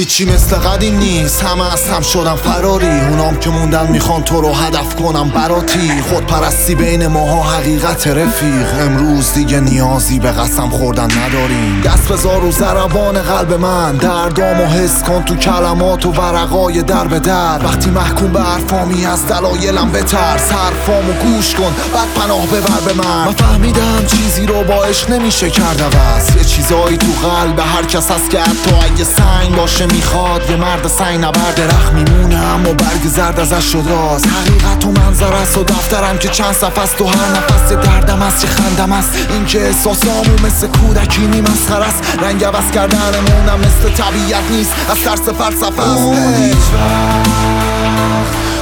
هیچی مثل قدیم نیست. همه از هم شدم فراری. اونام که موندن می‌خوان تو رو هدف کنم براتی. خود پرستی بین ماها حقیقت رفیق. امروز دیگه نیازی به قسم خوردن نداریم. دست بذار رو زربان قلب من. دردامو حس کن تو کلمات و ورقای در به در. وقتی محکوم به حرفامی از دلایلم بترس حرفامو گوش کن. بعد پناه ببر به من. من فهمیدم چیزی رو با نمیشه کرد عوض. یه چیزایی تو قلب هر کس هست که حتی اگه سنگ باشه می‌خواد یه مرد سنگ نبر درخت میمونه اما برگ زرد ازش شد راز حقیقت و منظر است و دفترم که چند صفحه است و هر نفس یه دردم است یه خندم است. این که احساسامو مثل کودکی نی مسخره است. رنگ عوض کردنمونم مثل طبیعت نیست. از ترس فلسفه است.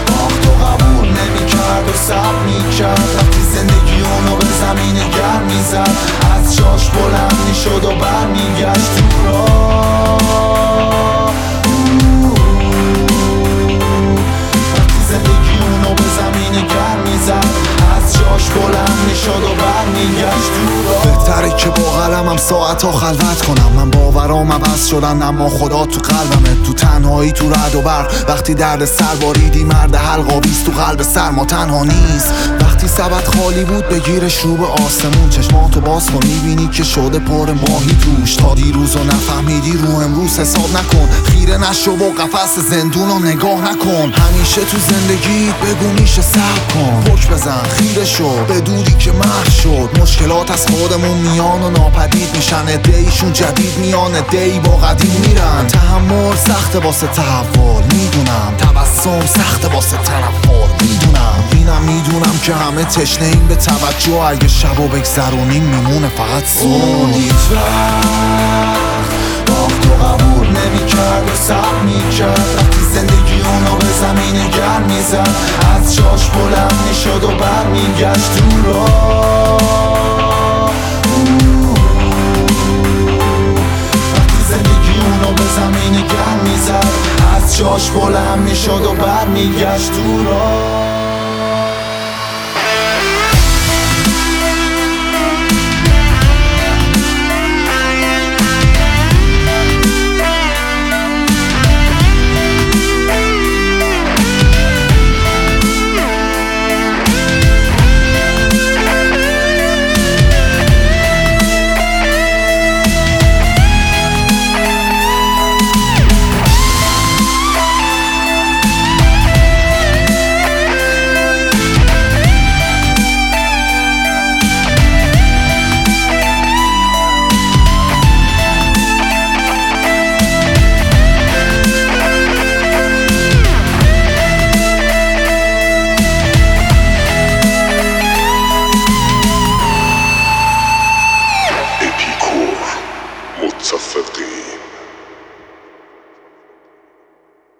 باخت و قبول نمی‌کرد و سب می‌کرد. وقتی زندگی که با قلمم ساعت ها خلوت کنم. من باورام عوض شدن اما خدا تو قلبمه. تو تنهایی تو رد و برق. وقتی درد سر باریدی مرد حلقاویز تو قلب سرما تنها نیست. سبد خالی بود بگیرش رو به آسمون. چشماتو باز کن می‌بینی که شده پر ماهی توش. تا دیروز و نفهمیدی رو امروز حساب نکن. خیره نشو و قفس زندون رو نگاه نکن. همیشه تو زندگی بگو میشه صبر کن. پک بزن خیره شو. بدونی که محو شد. مشکلات از خودمون میان و ناپدید میشن. ایشون جدید میان دی با قدیم میرن. تحمل سخت واسه تحول می‌دونم. تبسم سخت واسه تنفر می‌دونم. اینم می‌دونم که همه تشنه این به توجه اگه شب و بگذرونیم میمونه فقط صبح. هیچ وقت باخت و قبول نمی‌کرد و سب می‌کرد. وقتی زندگی اونو به زمین گرم می‌زد از جاش بلند می‌شد و برمیگشت تو به زمین گرم می‌زد از جاش بلند می‌شد و برمیگشت تو